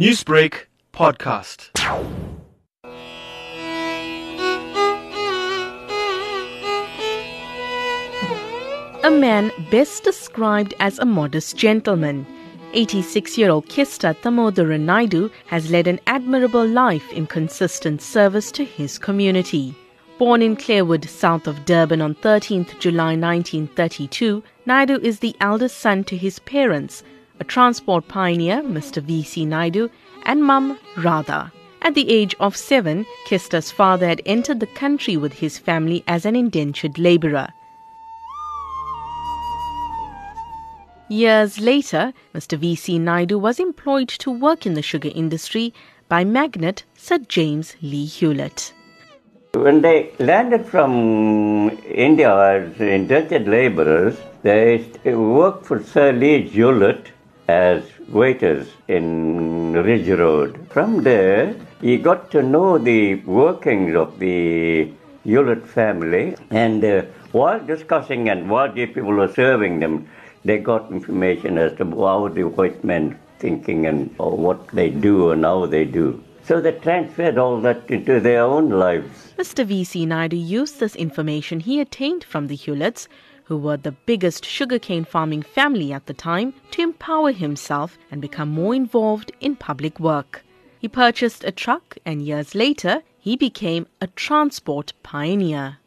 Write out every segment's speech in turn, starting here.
Newsbreak podcast. A man best described as a modest gentleman. 86 year old Kista Thamodharan Naidoo has led an admirable life in consistent service to his community. Born in Clairwood, south of Durban on 13th July 1932, Naidoo is the eldest son to his parents, a transport pioneer, Mr. V.C. Naidoo, and mum, Radha. At the age of seven, Kista's father had entered the country with his family as an indentured labourer. Years later, Mr. V.C. Naidoo was employed to work in the sugar industry by magnate Sir James Lee Hulett. When they landed from India as indentured laborers, they worked for Sir Lee Hulett as waiters in Ridge Road. From there, he got to know the workings of the Hulett family, and uh, while discussing and while the people were serving them, they got information as to how the white men thinking and what they do and how they do. So they transferred all that into their own lives. Mr. V.C. Naidoo used this information he attained from the Huletts, who were the biggest sugarcane farming family at the time, to empower himself and become more involved in public work. He purchased a truck and years later he became a transport pioneer.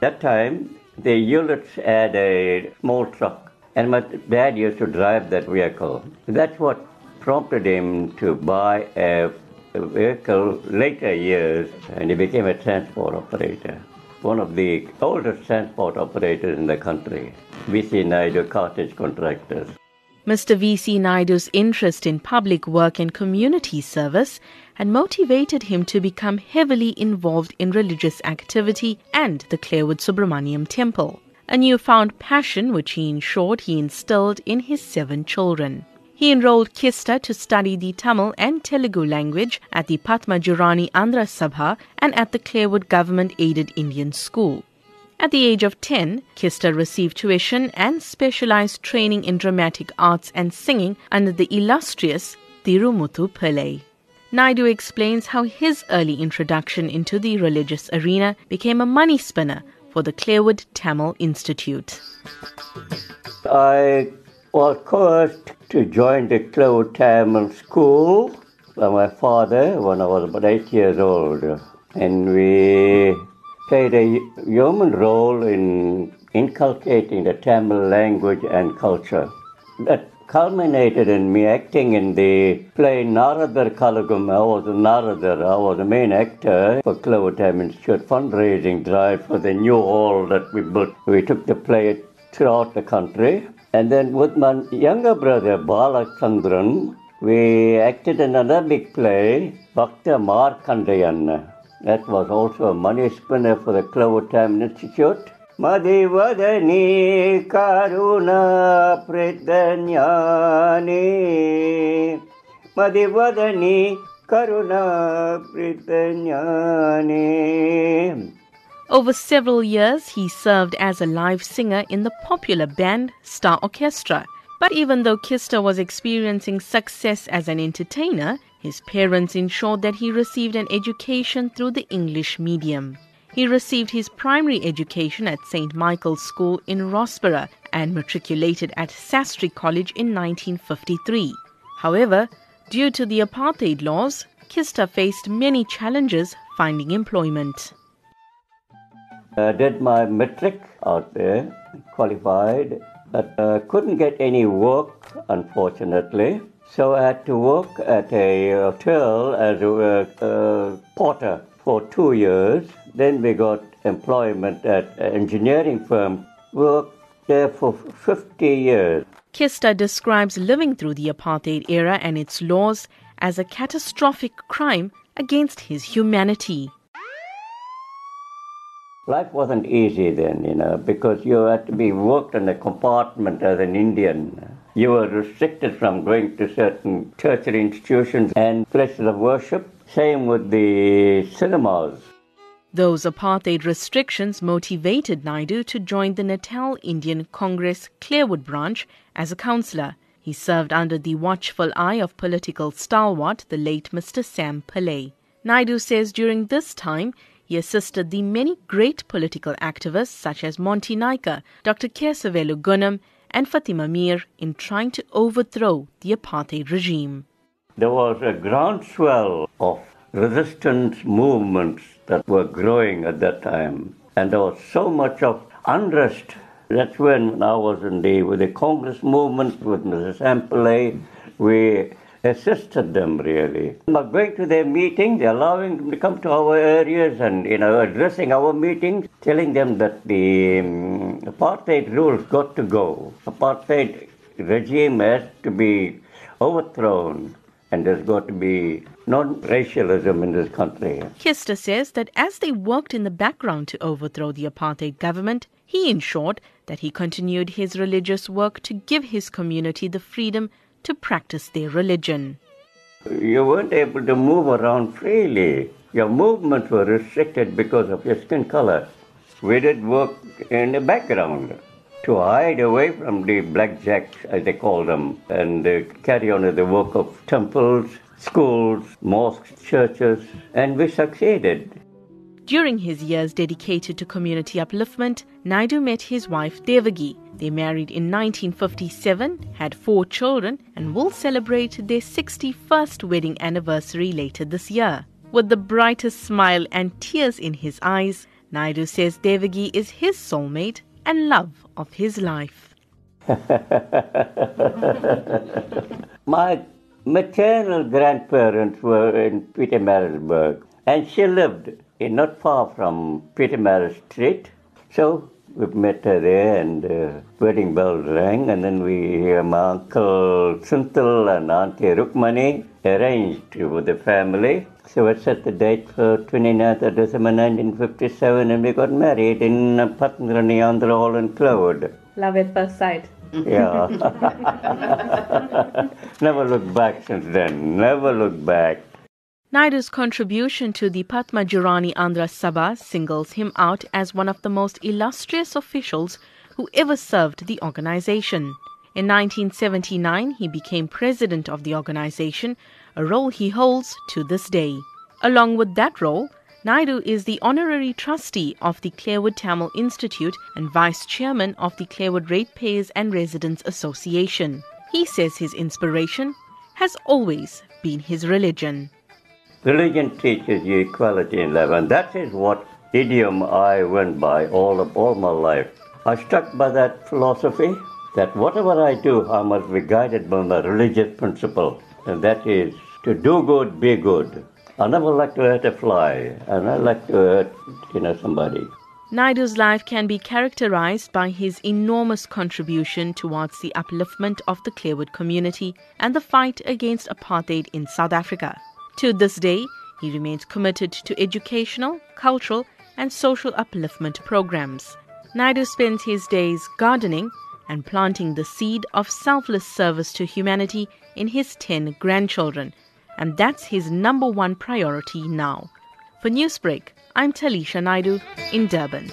That time, the Huletts had a small truck and my dad used to drive that vehicle. That's what prompted him to buy a vehicle later years and he became a transport operator. One of the oldest transport operators in the country, VC Naidoo Cartage Contractors. Mr. V.C. Naidoo's interest in public work and community service had motivated him to become heavily involved in religious activity and the Clairwood Subramaniam Temple, a newfound passion which he ensured he instilled in his seven children. He enrolled Kista to study the Tamil and Telugu language at the Padmajurani Andhra Sabha and at the Clairwood Government Aided Indian School. At the age of 10, Kista received tuition and specialized training in dramatic arts and singing under the illustrious Thirumuthu Pillai. Naidoo explains how his early introduction into the religious arena became a money spinner for the Clairwood Tamil Institute. I was coerced to join the Clairwood Tamil School by my father when I was about eight years old. And we played a human role in inculcating the Tamil language and culture. That culminated in me acting in the play Naradar Kalagum. I was a Naradar. I was the main actor for Clairwood Tamil Institute fundraising drive for the new hall that we built. We took the play throughout the country. And then with my younger brother Balachandran, we acted in another big play, Bhakta Markandayan. That was also a money spinner for the Clairwood Tamil Institute. Madhivadani Karuna ಪ್ರೀತಜ್ಞಾನಿ Madhivadani Karuna ಪ್ರೀತಜ್ಞಾನಿ over several years, he served as a live singer in the popular band Star Orchestra. But even though Kista was experiencing success as an entertainer, his parents ensured that he received an education through the English medium. He received his primary education at St. Michael's School in Rossburgh and matriculated at Sastri College in 1953. However, due to the apartheid laws, Kista faced many challenges finding employment. I did my matric out there, qualified, but uh, couldn't get any work, unfortunately. So I had to work at a hotel as a uh, porter for two years. Then we got employment at an engineering firm. Worked there for 50 years. Kista describes living through the apartheid era and its laws as a catastrophic crime against his humanity. Life wasn't easy then, you know, because you had to be worked in a compartment as an Indian. You were restricted from going to certain tertiary institutions and places of worship. Same with the cinemas. Those apartheid restrictions motivated Naidoo to join the Natal Indian Congress Clairwood branch as a councillor. He served under the watchful eye of political stalwart, the late Mr. Sam Pillay. Naidoo says during this time, he assisted the many great political activists such as Monty Naicker, Dr. Kesaveloo Goonam, and Fatima Meer in trying to overthrow the apartheid regime. There was a groundswell of resistance movements that were growing at that time. And there was so much of unrest. That's when I was in the, with the Congress movement with Mrs. Sam Pillay. We assisted them really. By going to their meetings, allowing them to come to our areas and you know addressing our meetings, telling them that the um, apartheid rules got to go. Apartheid regime has to be overthrown and there's got to be non-racialism in this country. Kista says that as they worked in the background to overthrow the apartheid government, he ensured that he continued his religious work to give his community the freedom to practice their religion. You weren't able to move around freely. Your movements were restricted because of your skin color. We did work in the background to hide away from the blackjacks, as they call them, and uh, carry on the work of temples, schools, mosques, churches, and we succeeded. During his years dedicated to community upliftment, Naidoo met his wife Devagi. They married in 1957, had four children, and will celebrate their 61st wedding anniversary later this year. With the brightest smile and tears in his eyes, Naidoo says Devagi is his soulmate and love of his life. My maternal grandparents were in Pietermaritzburg, and she lived in not far from Pietermaritzburg Street. So we met her there, and uh, wedding bells rang, and then we, uh, my uncle Suntal and Auntie Rukmani arranged with the family. So we set the date for 29th of December 1957, and we got married in Patngrani, Andhra Hall in Cloud. Love at first sight. Yeah. Never looked back since then. Never looked back. Naidoo's contribution to the Padma Jirani Andhra Sabha singles him out as one of the most illustrious officials who ever served the organization. In 1979, he became president of the organization, a role he holds to this day. Along with that role, Naidoo is the honorary trustee of the Clairwood Tamil Institute and vice chairman of the Clairwood Ratepayers and Residents Association. He says his inspiration has always been his religion. Religion teaches you equality in love, and that is what idiom I went by all of all my life. I stuck by that philosophy that whatever I do, I must be guided by my religious principle, and that is to do good, be good. I never like to hurt a fly, and I like to hurt, you know, somebody. Naidoo's life can be characterized by his enormous contribution towards the upliftment of the Clairwood community and the fight against apartheid in South Africa. To this day, he remains committed to educational, cultural, and social upliftment programs. Naidoo spends his days gardening and planting the seed of selfless service to humanity in his 10 grandchildren, and that's his number one priority now. For Newsbreak, I'm Taliesha Naidoo in Durban.